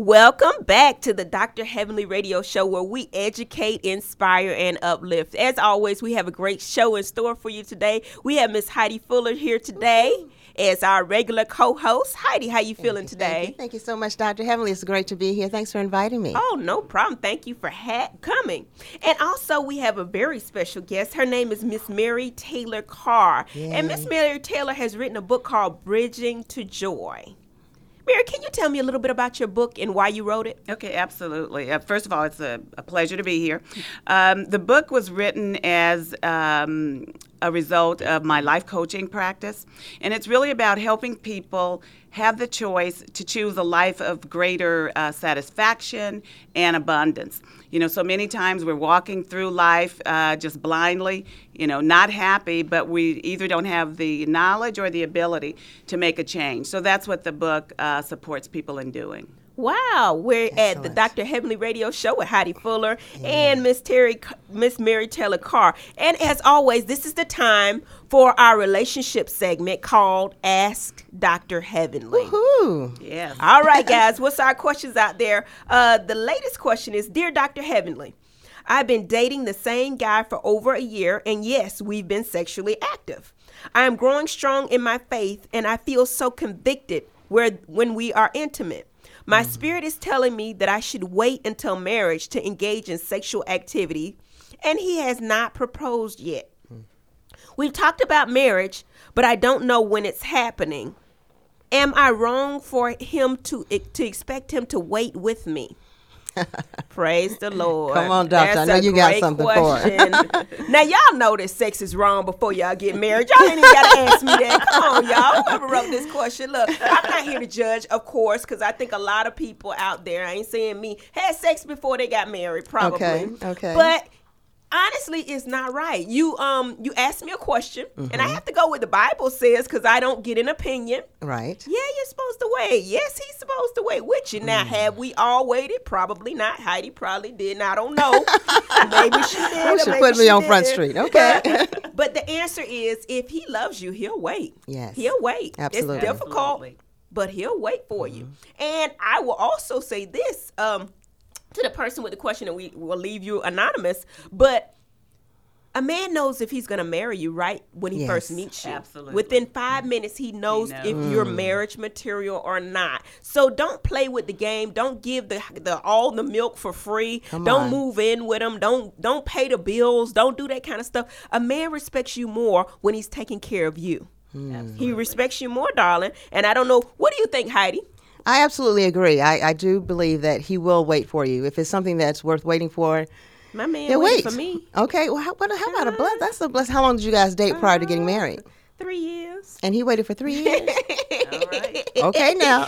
Welcome back to the Dr. Heavenly Radio Show where we educate, inspire, and uplift. As always, we have a great show in store for you today. We have Miss Heidi Fuller here today as our regular co-host. Heidi, how you feeling today? Thank you, thank you so much, Dr. Heavenly. It's great to be here. Thanks for inviting me. Oh, no problem. Thank you for ha- coming. And also, we have a very special guest. Her name is Miss Mary Taylor Carr. And Miss Mary Taylor has written a book called Bridging to Joy. Mary, can you tell me a little bit about your book and why you wrote it? Okay, absolutely. Uh, first of all, it's a, a pleasure to be here. Um, the book was written as um, a result of my life coaching practice, and it's really about helping people have the choice to choose a life of greater uh, satisfaction and abundance. You know, so many times we're walking through life uh, just blindly, you know, not happy, but we either don't have the knowledge or the ability to make a change. So that's what the book uh, supports people in doing. Wow, we're at the Dr. Heavenly Radio Show with Heidi Fuller and Miss Terry, Miss Mary Taylor Carr. And as always, this is the time for our relationship segment called Ask Dr. Heavenly. Woohoo! Yes. All right, guys, what's our questions out there? Uh, the latest question is Dear Dr. Heavenly, I've been dating the same guy for over a year, and yes, we've been sexually active. I am growing strong in my faith, and I feel so convicted where, when we are intimate. My mm. spirit is telling me that I should wait until marriage to engage in sexual activity, and he has not proposed yet. Mm. We've talked about marriage, but I don't know when it's happening. Am I wrong for him to to expect him to wait with me? Praise the Lord. Come on, doctor. I know you got something for it. now y'all know that sex is wrong before y'all get married. Y'all ain't even gotta ask me that. Come on, y'all. Whoever wrote this question, look, I'm not here to judge, of course, because I think a lot of people out there, I ain't saying me, had sex before they got married, probably. Okay, okay. But honestly it's not right you um you asked me a question and i Mm-hmm. have to go with the bible says because i don't get an opinion Right. yeah you're supposed to wait yes he's supposed to wait with you now Mm. have we all waited probably not heidi probably didn't i don't know maybe she did You or should maybe put me she on Front didn't. Street. Okay. but, but the answer is if he loves you he'll wait Yes. he'll wait Absolutely. it's difficult Absolutely. but he'll wait for you. Mm-hmm. And I will also say this um, to the person with the question, and we will leave you anonymous. But a man knows if he's going to marry you right when he first meets you. Absolutely. Within five minutes, he knows knows. if you're Mm. marriage material or not. So don't play with the game. Don't give the, the all the milk for free. Come don't on. move in with him. Don't don't pay the bills. Don't do that kind of stuff. A man respects you more when he's taking care of you. Hmm. He respects you more, darling. And I don't know. What do you think, Heidi? I absolutely agree. I, I do believe that he will wait for you. If it's something that's worth waiting for, My man wait. for me Okay. Well, how, what, how about a uh-huh. bless? That's a bless. How long did you guys date prior to getting married? Uh, three years. And he waited for three years. All right. okay, now.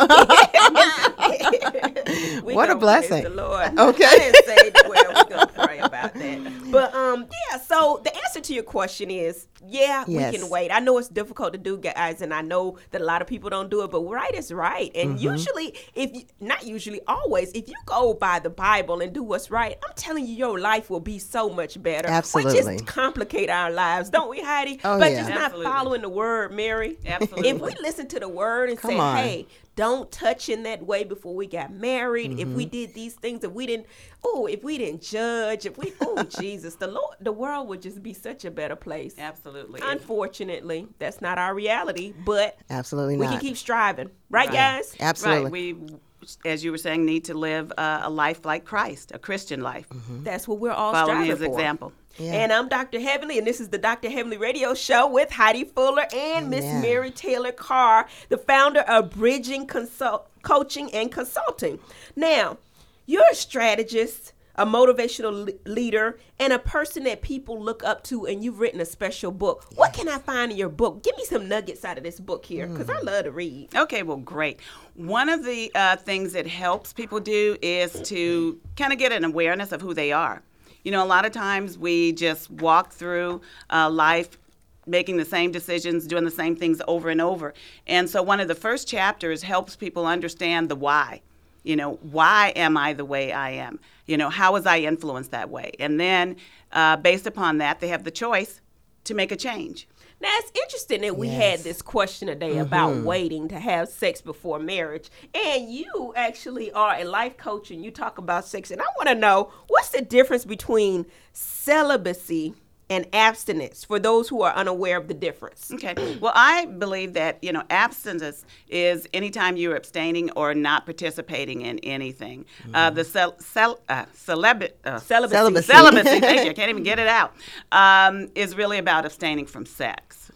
What a blessing. The Lord. Okay. I didn't say it well. We're gonna pray about that. But um, yeah. So the answer to your question is, yeah, Yes. we can wait. I know it's difficult to do, guys, and I know that a lot of people don't do it. But right is right, and Mm-hmm. usually, if you, not usually, always, if you go by the Bible and do what's right, I'm telling you, your life will be so much better. Absolutely. We just complicate our lives, don't we, Heidi? Oh, but yeah. just not following the word, Mary. Absolutely. If we listen to the word and Come say, on. hey, don't touch in that way before we got married. If Mm-hmm. we did these things, if we didn't, oh, if we didn't judge, if we, oh, Jesus, the Lord, the world would just be such a better place. Absolutely. Unfortunately, that's not our reality, but absolutely we not. can keep striving, right, guys? absolutely. Right. We, as you were saying, need to live uh, a life like Christ, a Christian life, That's what we're all following striving his for. example. Yeah. And I'm Dr. Heavenly, and this is the Dr. Heavenly Radio Show with Heidi Fuller and Miss Amen. Mary Taylor Carr, the founder of Bridging Consult- Coaching and Consulting. Now, you're a strategist, a motivational le- leader, and a person that people look up to, and you've written a special book. What can I find in your book? Give me some nuggets out of this book here, because I love to read. Okay, well, great. One of the uh, things that helps people do is to kind of get an awareness of who they are. You know, a lot of times we just walk through uh, life making the same decisions, doing the same things over and over. And so one of the first chapters helps people understand the why. You know, why am I the way I am? You know, how was I influenced that way? And then, uh, based upon that, they have the choice to make a change. Now it's interesting that we had Yes. Mm-hmm. this question today about waiting to have sex before marriage, and you actually are a life coach and you talk about sex, and I want to know what's the difference between celibacy and abstinence for those who are unaware of the difference. Okay. Well, I believe that you know abstinence is anytime you're abstaining or not participating in anything. Uh, the cel- cel- uh, celeb- uh, Celibacy. Celibacy. celibacy. Thank you. I can't even get it out. Um, is really about abstaining from sex.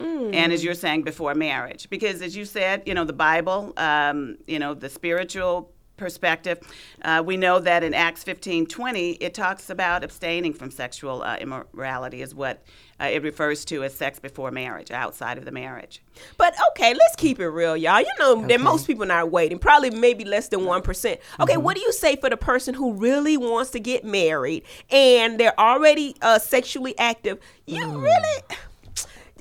And as you're saying before marriage, because as you said, you know the Bible, um, you know the spiritual perspective, uh, we know that in Acts 15, 20, it talks about abstaining from sexual uh, immorality is what uh, it refers to as sex before marriage, outside of the marriage. But okay, let's keep it real, y'all. You know that most people not waiting, probably maybe less than one Okay, Mm-hmm. what do you say for the person who really wants to get married and they're already uh, sexually active? You Mm. really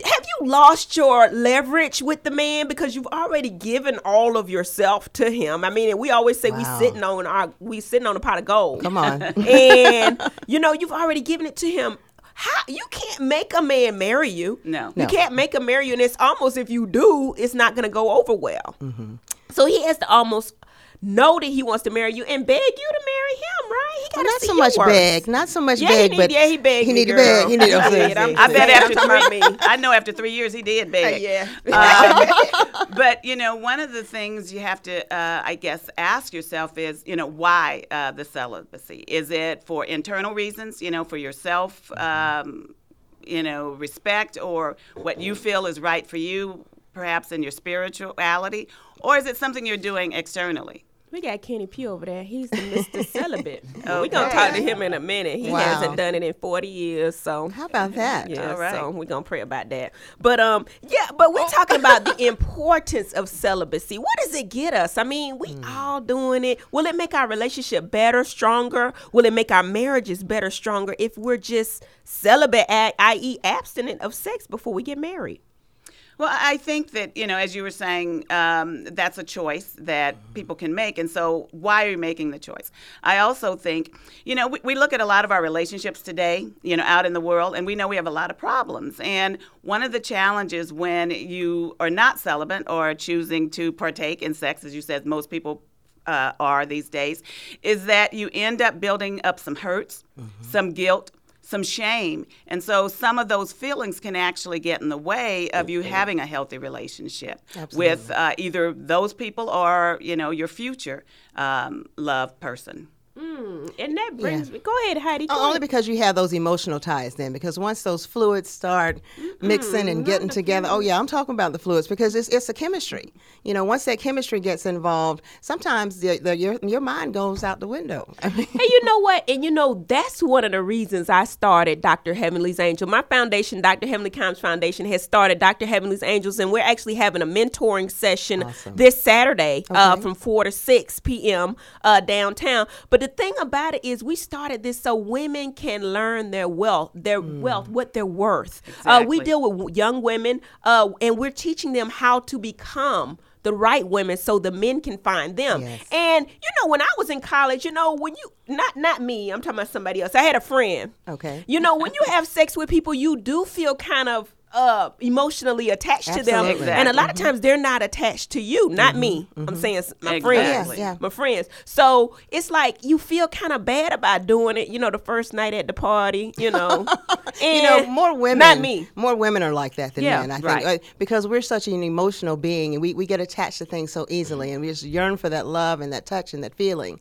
have you lost your leverage with the man because you've already given all of yourself to him? I mean, we always say we Wow. sitting on our we sitting on a pot of gold. Come on. and you know you've already given it to him. How you can't make a man marry you? No. you No. can't make him marry you, and it's almost if you do, it's not going to go over well. Mm-hmm. So he has to almost know that he wants to marry you and beg you to marry him, right? He got Well, not so much beg, not so much Yeah, beg, he need, but yeah, he begged he need to beg. He need to. I'm I bet after three. I know after three years he did beg. yeah. Um, but you know, one of the things you have to, uh, I guess, ask yourself is, you know, why uh, the celibacy? Is it for internal reasons? You know, for yourself, um, you know, respect or what you feel is right for you, perhaps in your spirituality, or is it something you're doing externally? We got Kenny Pugh over there. He's the Mr. Celibate. We're gonna talk to him in a minute. He Wow. hasn't done it in 40 years, so How about that? Yeah, All right. so we're gonna pray about that. But um, yeah, but we're talking about the importance of celibacy. What does it get us? I mean, we all doing it. Will it make our relationship better, stronger? Will it make our marriages better, stronger if we're just celibate, a- i.e., abstinent of sex before we get married? Well, I think that, you know, as you were saying, um, that's a choice that people can make. And so, why are you making the choice? I also think, you know, we, we look at a lot of our relationships today, you know, out in the world, and we know we have a lot of problems. And one of the challenges when you are not celibate or choosing to partake in sex, as you said, most people uh, are these days, is that you end up building up some hurts, some guilt, some shame. And so some of those feelings can actually get in the way of you having a healthy relationship with uh, either those people or, you know, your future um, love person. And that brings me. Go ahead, Heidi. Go O- Only ahead. because you have those emotional ties then. Because once those fluids start mixing and getting together, oh yeah, I'm talking about the fluids because it's it's a chemistry. You know, once that chemistry gets involved, sometimes the, the, your your mind goes out the window. I mean, And you know what? And you know, that's one of the reasons I started Dr. Heavenly's Angel. My foundation, Dr. Heavenly Kimes Foundation, has started Dr. Heavenly's Angels, and we're actually having a mentoring session Awesome. this Saturday uh, from 4 to 6 p.m. Uh, downtown. But the thing about it is, we started this so women can learn their wealth, their wealth, what they're worth. Uh, we deal with young women, uh, and we're teaching them how to become the right women so the men can find them. Yes. And you know, when I was in college, you know, when you not not me, I'm talking about somebody else. I had a friend. Okay. You know, when you have sex with people, you do feel kind of uh emotionally attached to them Absolutely. and a lot of times they're not attached to you not me i'm saying s- my friends Exactly. Yeah, yeah. my friends so it's like you feel kind of bad about doing it you know the first night at the party you know you know, more women. not me More women are like that than Yeah, men. I think right. uh, because we're such an emotional being, and we, we get attached to things so easily, and we just yearn for that love and that touch and that feeling.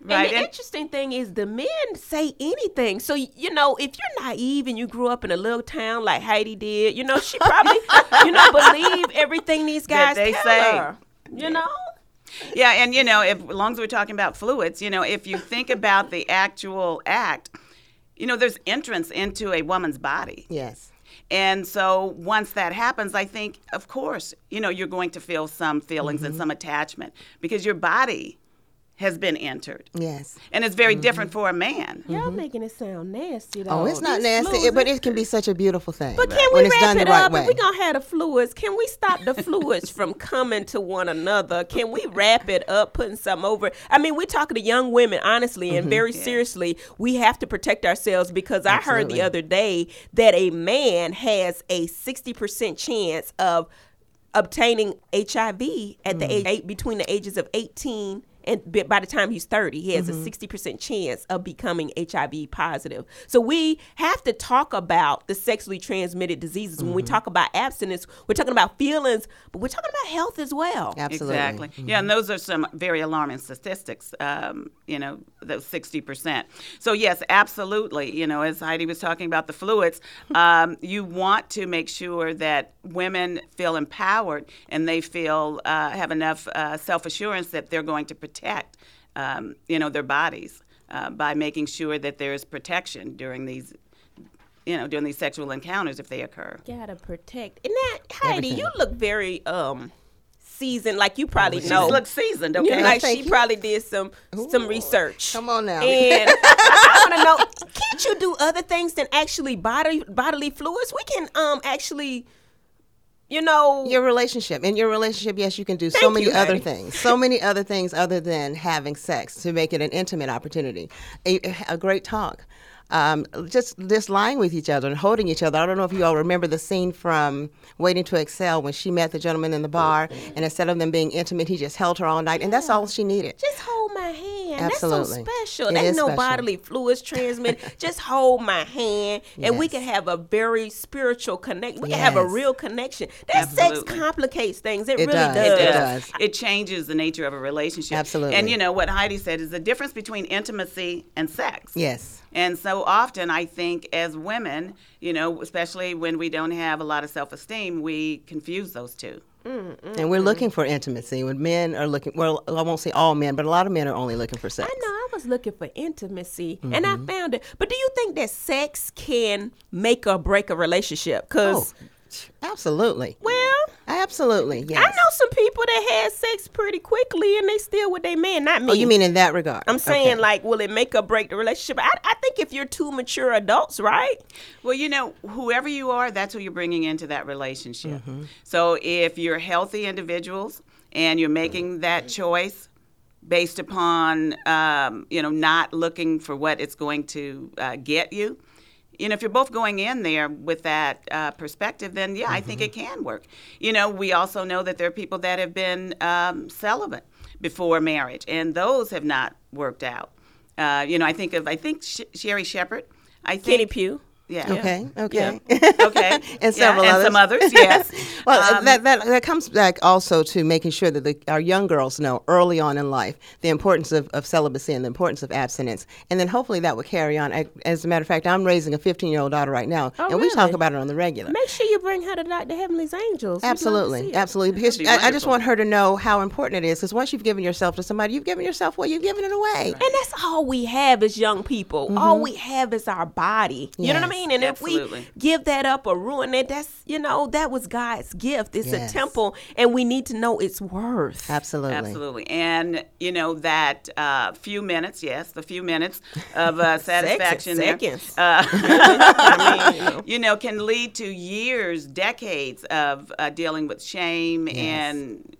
And Right. the And- interesting thing is the men say anything. So you know, if you're naive and you grew up in a little town like Heidi did, you know, she probably you know believe everything these guys That they tell say. her. You know. Yeah, and you know, if as long as we're talking about fluids, you know, if you think about the actual act, you know, there's entrance into a woman's body. Yes. And so once that happens, I think, of course, you know, you're going to feel some feelings and mm-hmm. some attachment because your body has been entered. Yes. And it's very mm-hmm. different for a man. Y'all mm-hmm. making it sound nasty though. Oh, it's not These nasty, it- but it can be such a beautiful thing. But can when we wrap it right up? way. If we gonna have the fluids, can we stop the fluids from coming to one another? Can we wrap it up, putting something over? I mean, we're talking to young women, honestly, and mm-hmm. very seriously. We have to protect ourselves because I heard the other day that a man has a sixty percent chance of obtaining HIV at the mm. age eight, between the ages of eighteen. And by the time he's 30, he has a mm-hmm. 60% chance of becoming HIV positive. So we have to talk about the sexually transmitted diseases. When we mm-hmm. talk about abstinence, we're talking about feelings, but we're talking about health as well. Absolutely. Exactly. Yeah, mm-hmm. and those are some very alarming statistics. Um, you know, those sixty percent. So yes, absolutely. You know, as Heidi was talking about the fluids, um, you want to make sure that women feel empowered and they feel uh, have enough uh, self assurance that they're going to protect, um, you know, their bodies uh, by making sure that there is protection during these. You know, during these sexual encounters if they occur. Gotta protect. And that, Heidi, Everything. you look very um seasoned, like you probably She know. looks seasoned, okay? know, like she you. probably did some some research. Come on now. And I want to know, can't you do other things than actually body bodily fluids? We can um actually, you know, your relationship in your relationship yes you can do so many you, other Hattie. things so many other things other than having sex to make it an intimate opportunity a, a great talk um, just just lying with each other and holding each other. I don't know if you all remember the scene from Waiting to Exhale when she met the gentleman in the bar, and instead of them being intimate, he just held her all night, and that's all she needed. just hold my hand. Absolutely. That's so special. It There's is no special. bodily fluids transmitted. just hold my hand, and we can have a very spiritual connection. We can have a real connection. That sex complicates things. It, It really does. does. It It does. does. It changes the nature of a relationship. Absolutely. And you know what Heidi said is the difference between intimacy and sex. Yes. And so often, I think as women, you know, especially when we don't have a lot of self esteem, we confuse those two. And we're looking for intimacy. When men are looking, well, I won't say all men, but a lot of men are only looking for sex. I know. I was looking for intimacy, and Mm-hmm. I found it. But do you think that sex can make or break a relationship? Because, Oh, absolutely. well, Absolutely. Yes. I know some people that had sex pretty quickly, and they still with their man. Not me. Oh, you mean in that regard? I'm saying, Okay. like, will it make or break the relationship? I, I think if you're two mature adults, right? Well, you know, whoever you are, that's who you're bringing into that relationship. Mm-hmm. So if you're healthy individuals and you're making that choice based upon, um, you know, not looking for what it's going to uh, get you, you know, if you're both going in there with that uh, perspective, then yeah, I think it can work. You know, we also know that there are people that have been um, celibate before marriage, and those have not worked out. Uh, you know, I think of I think Sh- Sherri Shepherd. I think Kenny Pugh. Yeah. Okay. Okay. Okay. and several yeah, others. And some others, yes. Well, Um, that, that that comes back also to making sure that the, our young girls know early on in life the importance of, of celibacy and the importance of abstinence, and then hopefully that will carry on. I- As a matter of fact, I'm raising a 15 year old daughter right now, Oh, and we talk about it on the regular. Make sure you bring her to Dr. Heavenly's Angels. We'd love to see Absolutely, absolutely. Because be I, I just want her to know how important it is. Because once you've given yourself to somebody, you've given yourself away. You've given it away. And that's all we have as young people. All we have is our body. You know what I Yes. Mean? And if we give that up or ruin it, that's, you know, that was God's gift. It's Yes. a temple, and we need to know its worth. Absolutely. Absolutely. And, you know, that uh, few minutes, yes, the few minutes of uh, satisfaction there, seconds. uh, I mean, you know. you know, can lead to years, decades of uh, dealing with shame and,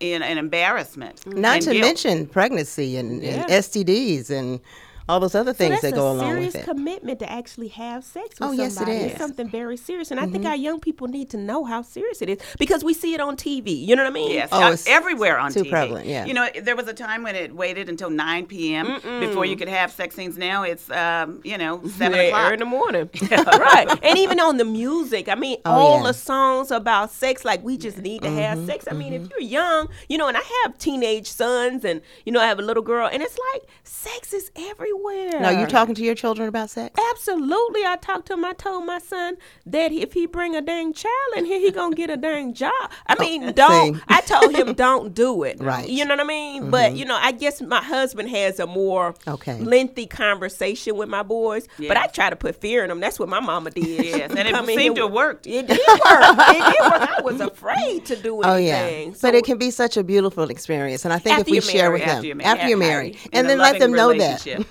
and, and embarrassment. Not and to guilt. mention pregnancy and, and STDs and all those other things that's that go along with it. Serious commitment to actually have sex with Oh, yes, it somebody. is. Mm-hmm. It's something very serious, and I think our young people need to know how serious it is because we see it on TV. You know what I mean? Yes, Oh, uh, it's everywhere on too TV. prevalent, yeah. You know, there was a time when it waited until 9 p.m. before you could have sex scenes. Now it's, um, you know, 7 Yeah, o'clock. in the morning. right. And even on the music, I mean, all Oh, yeah. the songs about sex, like we just need to have sex. I mean, if you're young, you know, and I have teenage sons and, you know, I have a little girl, and it's like sex is everywhere. Everywhere. Now, you talking to your children about sex? Absolutely. I talked to him. I told my son that if he bring a dang child in here, he gonna get a dang job. I oh, mean, don't. I told him don't do it. Right. You know what I mean? Mm-hmm. But you know, I guess my husband has a more Okay. lengthy conversation with my boys. But I try to put fear in them. That's what my mama did. Yes, and it Come seemed to have worked. It did work. it did work. I was afraid to do anything. Oh yeah, So but it can be such a beautiful experience, and I think if we you're share with married. them After you're married. after you're Yeah, married, in and then let them know that.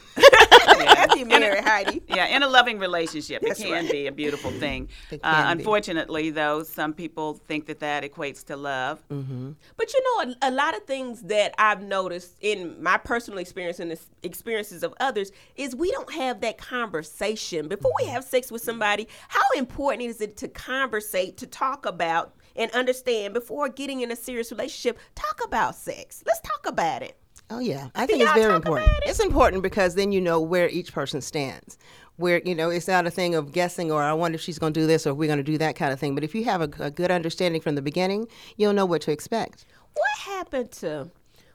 Relationship. after married Heidi. Yeah, in a loving relationship, That's it can right. be a beautiful thing. It Uh, can be. unfortunately, though, some people think that that equates to love. But you know, a, a lot of things that I've noticed in my personal experience and the experiences of others is we don't have that conversation before we have sex with somebody. How important is it to conversate, to talk about, and understand before getting in a serious relationship? Talk about sex. Let's talk about it. Oh yeah, I think it's very important. it? It's important because then you know where each person stands. Where you know it's not a thing of guessing or I wonder if she's going to do this or we're going to do that kind of thing. But if you have a, a good understanding from the beginning, you'll know what to expect. What happened to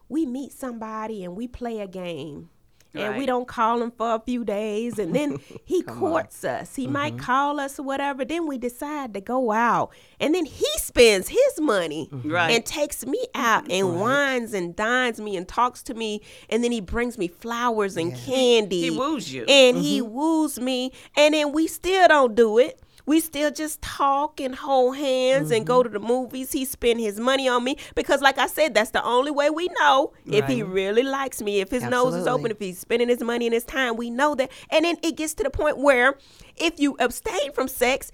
we meet somebody and we play a game? And we don't call him for a few days, and then he courts us. He might mm-hmm. call us or whatever. Then we decide to go out, and then he spends his money mm-hmm. Right. and takes me out and wines and dines me and talks to me, and then he brings me flowers and candy. He woos you. and he mm-hmm. woos me, and then we still don't do it. We still just talk and hold hands and go mm-hmm. to the movies. He spend his money on me because, like I said, that's the only way we know if he really likes me. If his nose is open, if he's spending his money and his time, we know that. And then it gets to the point where if you abstain from sex,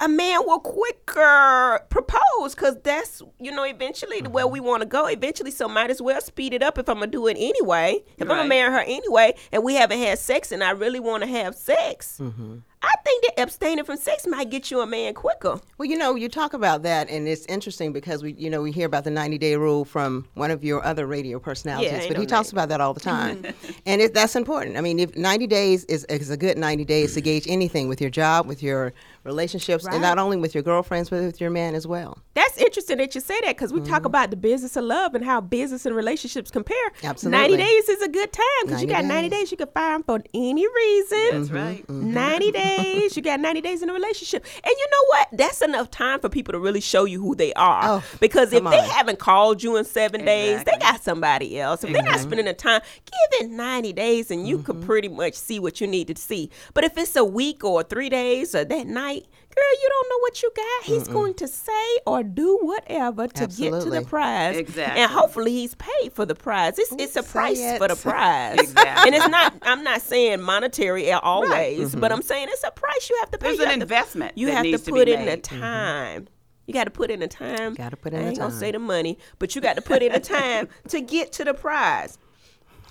a man will quicker propose because that's you know eventually the where mm-hmm. we want to go. Eventually so might as well speed it up if i'm gonna do it anyway. If i'm gonna marry her anyway and we haven't had sex and i really want to have sex mm-hmm. i think that abstaining from sex might get you a man quicker. Well, you know, you talk about that, and it's interesting because we, you know, we hear about the 90 day rule from one of your other radio personalities, ain't but he talks about that all the time, and it, that's important. I mean, if 90 days is, is a good 90 days to gauge anything with your job, with your relationships, Right. and not only with your girlfriends, but with your man as well. that's interesting that you say that because we talk mm-hmm. about the business of love and how business and relationships compare. Absolutely. 90 days is a good time because you 90 got 90 days. days you can fire him for any reason. That's mm-hmm. right. Mm-hmm. 90 days. You got 90 days in a relationship. And you know what? That's enough time for people to really show you who they are. Oh, because if come they haven't called you in seven days, they got somebody else. If they're not spending the time, give it 90 days and you could pretty much see what you need to see. But if it's a week or three days or that night, girl, you don't know what you got. He's going to say or do whatever to get to the prize. Exactly. And hopefully he's paid for the prize. It's, it's a price it. for the prize. Exactly. And it's not, I'm not saying monetary at always, but mm-hmm. I'm saying it's a price you have to pay. You an to- investment you have to to put in the mm-hmm. time. You got to put in the time. Gotta put in I the ain't gonna time. say the money, but you got to put in the time to get to the prize.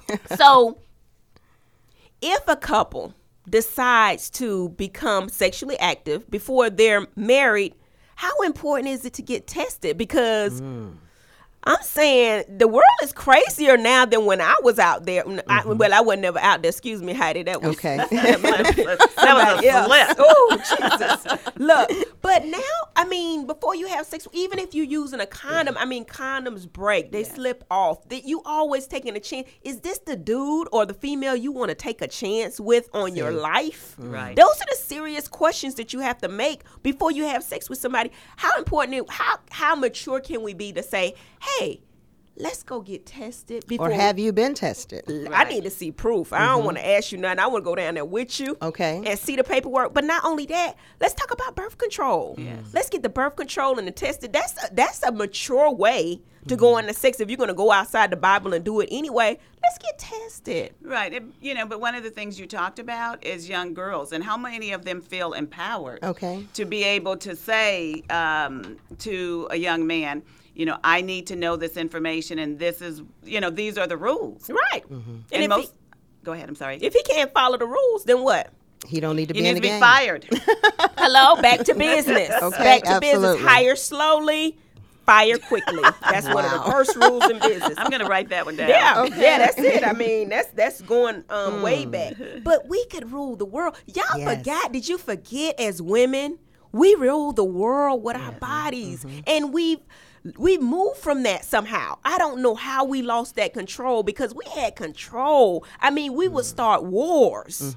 So, if a couple decides to become sexually active before they're married, how important is it to get tested? Because mm. I'm saying the world is crazier now than when I was out there. I, mm-hmm. well, I was never out there. Excuse me, Heidi. That was Okay. That was somebody a else. flip. Oh, Jesus. Look, but now, I mean, before you have sex, even if you're using a condom, I mean, condoms break, they slip off. That you always taking a chance. Is this the dude or the female you want to take a chance with on your life? Mm-hmm. Right. Those are the serious questions that you have to make before you have sex with somebody. How important? it- How how mature can we be to say, hey? Let's go get tested before Or have you been tested? I need to see proof. I don't want to ask you nothing. I want to go down there with you. Okay. And see the paperwork. But not only that, let's talk about birth control. Yes. Let's get the birth control and the tested. That's a, that's a mature way to go into sex. If you're going to go outside the Bible and do it anyway, let's get tested. Right. It- you know, but one of the things you talked about is young girls and how many of them feel empowered. Okay. To be able to say um, to a young man, you know, I need to know this information and this is, you know, these are the rules. Right. Mm-hmm. And, And if, most, he, go ahead, I'm sorry. if he can't follow the rules, then what? He don't need to you be in need the to be game. fired. Hello, back to business. Okay, back to business. absolutely. Hire slowly, fire quickly. That's one of the Wow. first rules in business. I'm going to write that one down. Yeah, yeah, that's it. I mean, that's that's going um, way back. But we could rule the world. Y'all Yes. forgot? Did you forget? As women, we rule the world with our bodies, and we've we moved from that somehow. I don't know how we lost that control because we had control. I mean, we would start wars.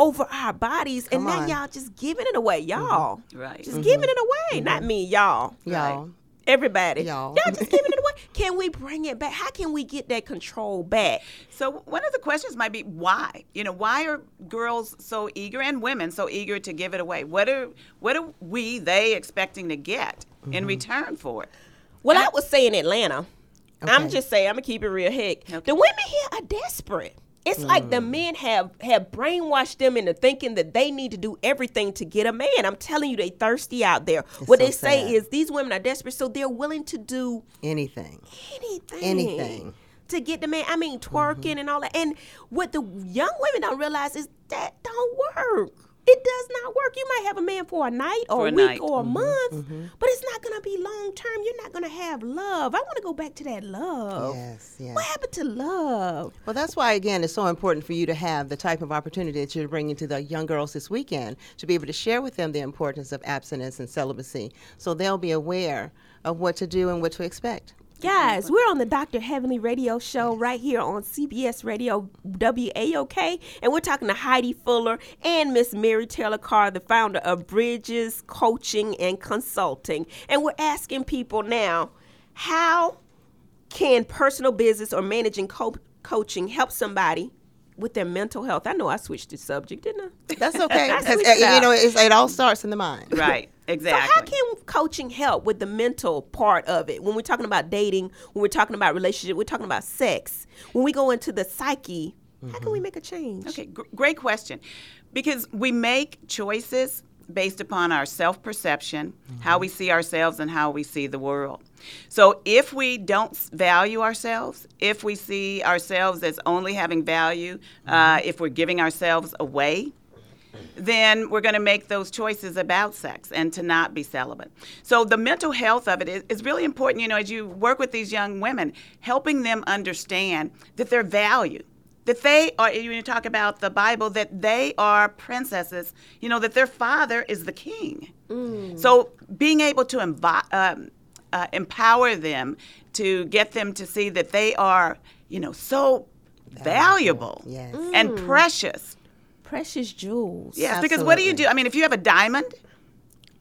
Over our bodies, and Mm-hmm. Come now on. Mm-hmm. y'all just giving it away, y'all. Right. Just giving it away. Not me, y'all. Y'all. Everybody. Y'all. Y'all just giving it away. Can we bring it back? How can we get that control back? So one of the questions might be why? You know, why are girls so eager and women so eager to give it away? What are what are we they expecting to get in return for it? Well, I would say in Atlanta. I'm just saying, I'm gonna keep it real heck. Okay. The women here are desperate. It's like the mm. men have have brainwashed them into thinking that they need to do everything to get a man. I'm telling you, they thirsty out there. what so they say sad. is these women are desperate, so they're willing to do Anything. anything. Anything. To get the man, I mean, twerking mm-hmm. and all that. And what the young women don't realize is that don't work. It does not work. You might have a man for a night or For a a week night. or a mm-hmm. month, mm-hmm. but it's not going to be long term. You're not going to have love. I want to go back to that love. Yes, yes. What happened to love? Well, that's why, again, it's so important for you to have the type of opportunity that you're bringing to the young girls this weekend to be able to share with them the importance of abstinence and celibacy so they'll be aware of what to do and what to expect. Guys, we're on the Dr. Heavenly Radio Show right here on CBS Radio WAOK, and we're talking to Heidi Fuller and Miss Mary Taylor Carr, the founder of Bridges Coaching and Consulting. And we're asking people now, how can personal business or managing co- coaching help somebody with their mental health? I know I switched the subject, didn't I? That's okay. That's 'cause, what uh, you know, it's, it all starts in the mind. Right. Exactly. So Exactly. how can coaching help with the mental part of it? When we're talking about dating, when we're talking about relationship, we're talking about sex. When we go into the psyche, how can we make a change? Okay, gr- great question. Because we make choices based upon our self perception, how we see ourselves, and how we see the world. So if we don't value ourselves, if we see ourselves as only having value, uh, if we're giving ourselves away, then we're going to make those choices about sex and to not be celibate. So the mental health of it is, is really important, you know, as you work with these young women, helping them understand that they're value, that they are, when you talk about the Bible, that they are princesses, you know, that their father is the king. So being able to invi- um, uh, empower them to get them to see that they are, you know, so valuable Yes. and precious. Precious jewels. Yes, because what do you do? I mean, if you have a diamond,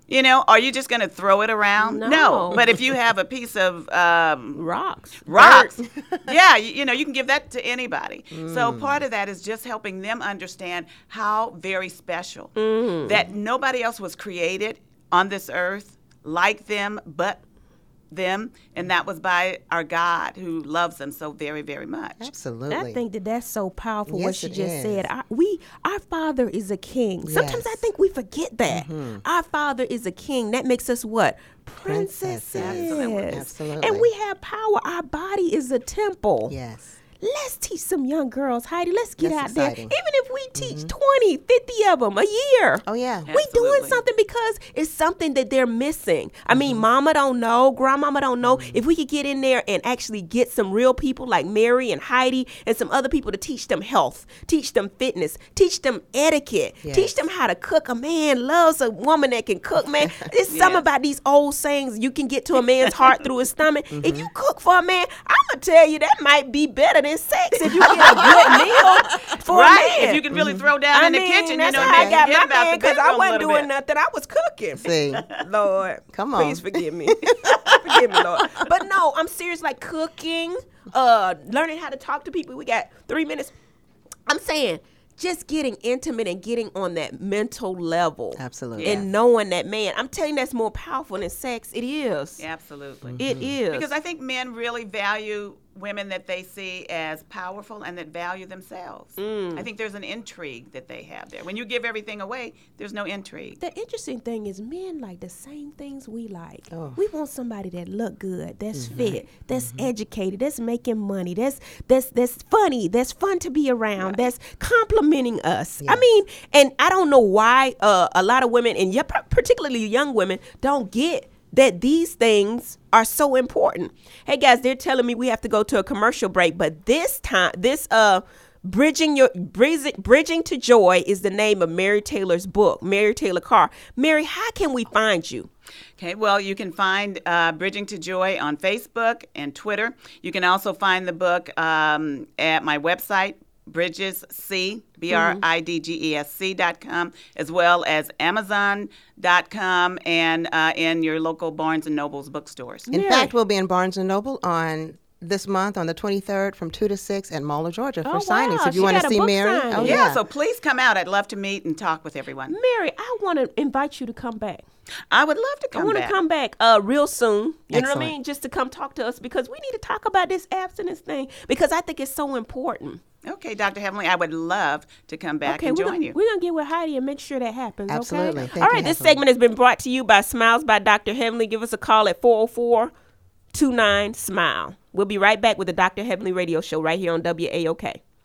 you know, are you just going to throw it around? No. But if you have a piece of um, Rocks. rocks, yeah, you, you know, you can give that to anybody. So part of that is just helping them understand how very special that nobody else was created on this earth like them, but them, and that was by our God who loves them so very, very much. Absolutely. I think that that's so powerful. what Yes, she it just is. said. Our, we, our Father is a King. Sometimes I think we forget that mm-hmm. our Father is a King. That makes us what Princesses. princesses. Absolutely. Absolutely. And we have power. Our body is a temple. Yes. Let's teach some young girls, Heidi. Let's get That's out there. Even if we teach mm-hmm. 20, 50 of them a year. Oh, yeah. We doing something because it's something that they're missing. I mean, mm-hmm. mama don't know, grandmama don't know. Mm-hmm. If we could get in there and actually get some real people like Mary and Heidi and some other people to teach them health, teach them fitness, teach them etiquette, teach them how to cook. A man loves a woman that can cook, man. It's something about these old sayings. You can get to a man's heart through his stomach. If Mm-hmm. you cook for a man, I'm gonna tell you that might be better than sex if you get a good meal for right? a. If you can really throw down I in the mean, kitchen, you that's know, how I got forget my about man because I wasn't doing bit. nothing. I was cooking. See. Lord, Come on. please forgive me. forgive me, Lord. But no, I'm serious. Like cooking, uh, learning how to talk to people. We got three minutes. I'm saying just getting intimate and getting on that mental level. Absolutely. And knowing that man, I'm telling you, that's more powerful than sex. It is. Absolutely. It is. Because I think men really value women that they see as powerful and that value themselves. Mm. I think there's an intrigue that they have there. When you give everything away, there's no intrigue. The interesting thing is men like the same things we like. Oh. We want somebody that look good, that's fit, that's educated, that's making money, that's that's that's funny, that's fun to be around, that's complimenting us. I mean, and I don't know why uh, a lot of women and particularly young women don't get that these things are so important. Hey guys, they're telling me we have to go to a commercial break, but this time this uh Bridging your bridging, bridging to joy is the name of Mary Taylor's book. Mary Taylor Carr. Mary, how can we find you? Okay, well, you can find uh, Bridging to Joy on Facebook and Twitter. You can also find the book um, at my website, Bridges C, B R I D G E S C dot com, as well as Amazon.com and uh, in your local Barnes and Noble's bookstores. In Mary. fact, we'll be in Barnes and Noble on this month on the 23rd from 2 to 6 at Mall of Georgia for Oh, signings. wow. If you She want to see Mary, signing. oh yeah, yeah. so please come out. I'd love to meet and talk with everyone. Mary, I want to invite you to come back. I would love to come. I want to come back uh real soon. You know what I mean? Just to come talk to us because we need to talk about this abstinence thing because I think it's so important. Okay, Dr. Heavenly, I would love to come back Okay, and join gonna, you. we're gonna get with Heidi and make sure that happens. Absolutely. Okay. Thank All you, right. This Heavenly. segment has been brought to you by Smiles by Dr. Heavenly. Give us a call at 404 29 Smile. We'll be right back with the Dr. Heavenly Radio Show right here on WAOK.